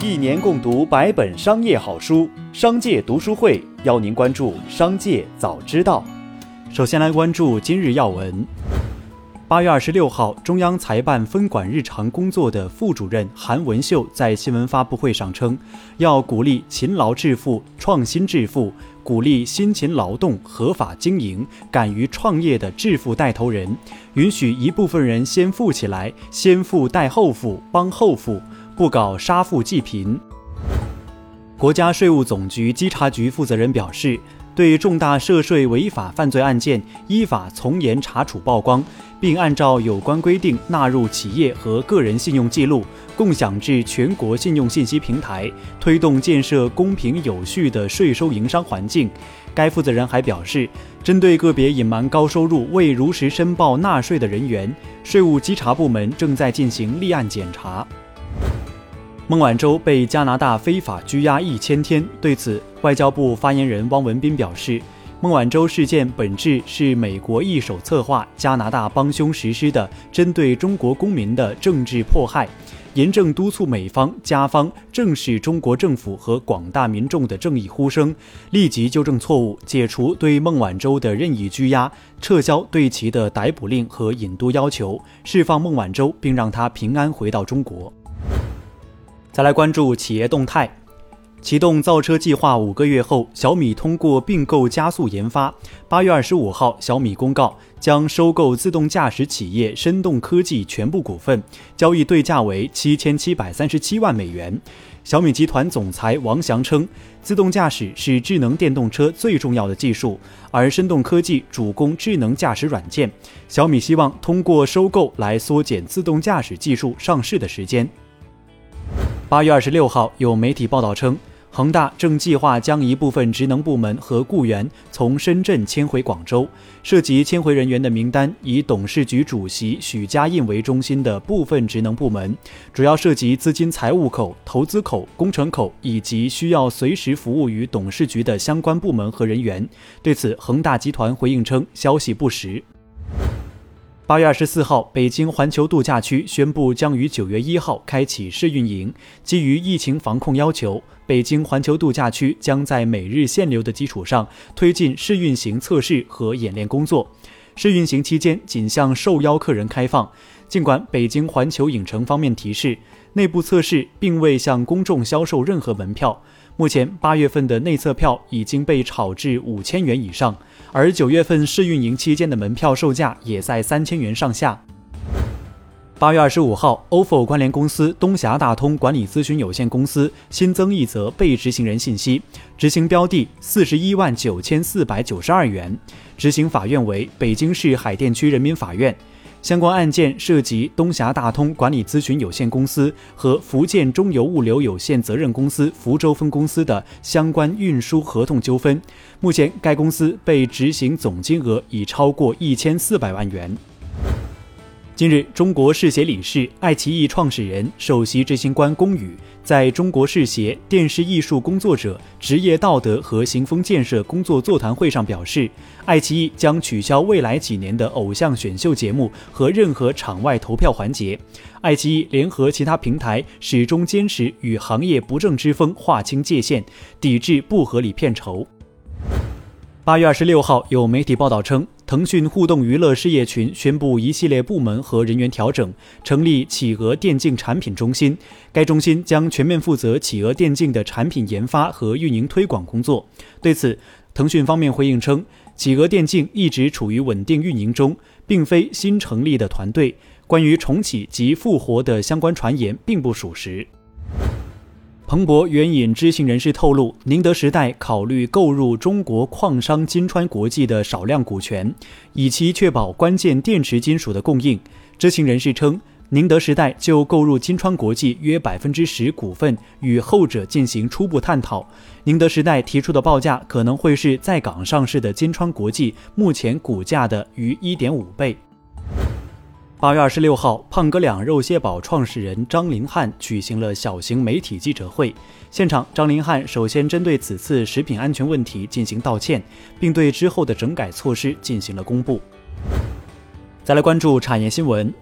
一年共读百本商业好书，商界读书会邀您关注商界早知道。首先来关注今日要闻。八月二十六号，中央财办分管日常工作的副主任韩文秀在新闻发布会上称，要鼓励勤劳致富、创新致富，鼓励辛勤劳动、合法经营、敢于创业的致富带头人，允许一部分人先富起来，先富带后富，帮后富。不搞杀富济贫。国家税务总局稽查局负责人表示，对重大涉税违法犯罪案件依法从严查处曝光，并按照有关规定纳入企业和个人信用记录，共享至全国信用信息平台，推动建设公平有序的税收营商环境。该负责人还表示，针对个别隐瞒高收入、未如实申报纳税的人员，税务稽查部门正在进行立案检查。孟晚舟被加拿大非法拘押一千天，对此，外交部发言人汪文斌表示，孟晚舟事件本质是美国一手策划、加拿大帮凶实施的针对中国公民的政治迫害，严正督促美方、加方正视中国政府和广大民众的正义呼声，立即纠正错误，解除对孟晚舟的任意拘押，撤销对其的逮捕令和引渡要求，释放孟晚舟，并让她平安回到中国。再来关注企业动态，启动造车计划五个月后，小米通过并购加速研发。八月二十五号，小米公告将收购自动驾驶企业深动科技全部股份，交易对价为七千七百三十七万美元。小米集团总裁王翔称，自动驾驶是智能电动车最重要的技术，而深动科技主攻智能驾驶软件。小米希望通过收购来缩减自动驾驶技术上市的时间。八月二十六号，有媒体报道称，恒大正计划将一部分职能部门和雇员从深圳迁回广州。涉及迁回人员的名单以董事局主席许家印为中心的部分职能部门，主要涉及资金财务口、投资口、工程口以及需要随时服务于董事局的相关部门和人员。对此，恒大集团回应称，消息不实。八月二十四号，北京环球度假区宣布将于九月一号开启试运营。基于疫情防控要求，北京环球度假区将在每日限流的基础上推进试运行测试和演练工作。试运行期间仅向受邀客人开放。尽管北京环球影城方面提示，内部测试并未向公众销售任何门票。目前，八月份的内测票已经被炒至五千元以上。而九月份试运营期间的门票售价也在三千元上下。八月二十五号，ofo 关联公司东峡大通管理咨询有限公司新增一则被执行人信息，执行标的四十一万九千四百九十二元，执行法院为北京市海淀区人民法院。相关案件涉及东峡大通管理咨询有限公司和福建中油物流有限责任公司福州分公司的相关运输合同纠纷。目前，该公司被执行总金额已超过一千四百万元。近日，中国视协理事、爱奇艺创始人、首席执行官龚宇在中国视协电视艺术工作者职业道德和行风建设工作座谈会上表示，爱奇艺将取消未来几年的偶像选秀节目和任何场外投票环节。爱奇艺联合其他平台始终坚持与行业不正之风划清界限，抵制不合理片酬。八月二十六号，有媒体报道称。腾讯互动娱乐事业群宣布一系列部门和人员调整，成立企鹅电竞产品中心。该中心将全面负责企鹅电竞的产品研发和运营推广工作。对此，腾讯方面回应称，企鹅电竞一直处于稳定运营中，并非新成立的团队。关于重启及复活的相关传言并不属实。彭博援引知情人士透露，宁德时代考虑购入中国矿商金川国际的少量股权，以期确保关键电池金属的供应。知情人士称，宁德时代就购入金川国际约百分之十股份，与后者进行初步探讨。宁德时代提出的报价可能会是在港上市的金川国际目前股价的逾一点五倍。八月二十六号，胖哥俩肉蟹堡创始人张林汉举行了小型媒体记者会。现场，张林汉首先针对此次食品安全问题进行道歉，并对之后的整改措施进行了公布。再来关注产业新闻。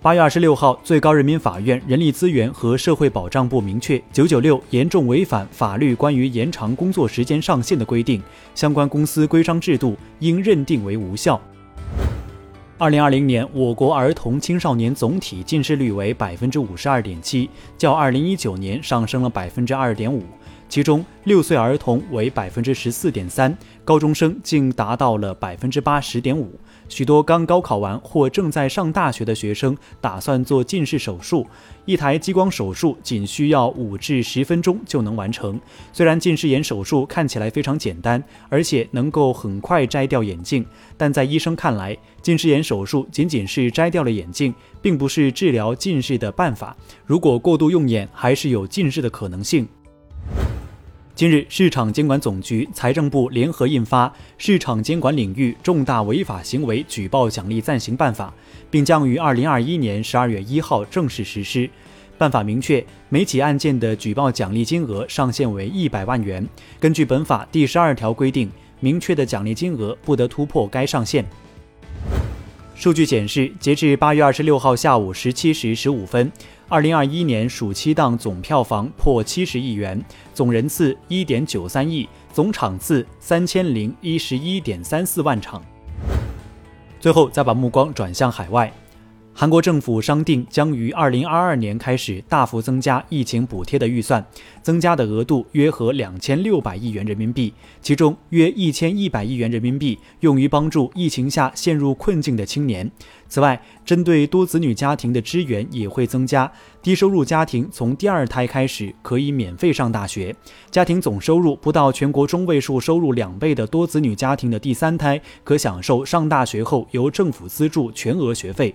八月二十六号，最高人民法院人力资源和社会保障部明确，九九六严重违反法律关于延长工作时间上限的规定，相关公司规章制度应认定为无效。二零二零年，我国儿童青少年总体近视率为百分之五十二点七，较二零一九年上升了百分之二点五。其中，六岁儿童为百分之十四点三，高中生竟达到了百分之八十点五。许多刚高考完或正在上大学的学生打算做近视手术，一台激光手术仅需要五至十分钟就能完成。虽然近视眼手术看起来非常简单，而且能够很快摘掉眼镜，但在医生看来，近视眼手术仅仅是摘掉了眼镜，并不是治疗近视的办法。如果过度用眼，还是有近视的可能性。近日，市场监管总局、财政部联合印发《市场监管领域重大违法行为举报奖励暂行办法》，并将于二零二一年十二月一号正式实施。办法明确，每起案件的举报奖励金额上限为一百万元。根据本法第十二条规定，明确的奖励金额不得突破该上限。数据显示，截至八月二十六号下午十七时十五分。二零二一年暑期档总票房破七十亿元，总人次一点九三亿，总场次三千零一十一点三四万场。最后，再把目光转向海外。韩国政府商定将于二零二二年开始大幅增加疫情补贴的预算，增加的额度约合两千六百亿元人民币，其中约一千一百亿元人民币用于帮助疫情下陷入困境的青年。此外，针对多子女家庭的支援也会增加，低收入家庭从第二胎开始可以免费上大学，家庭总收入不到全国中位数收入两倍的多子女家庭的第三胎可享受上大学后由政府资助全额学费。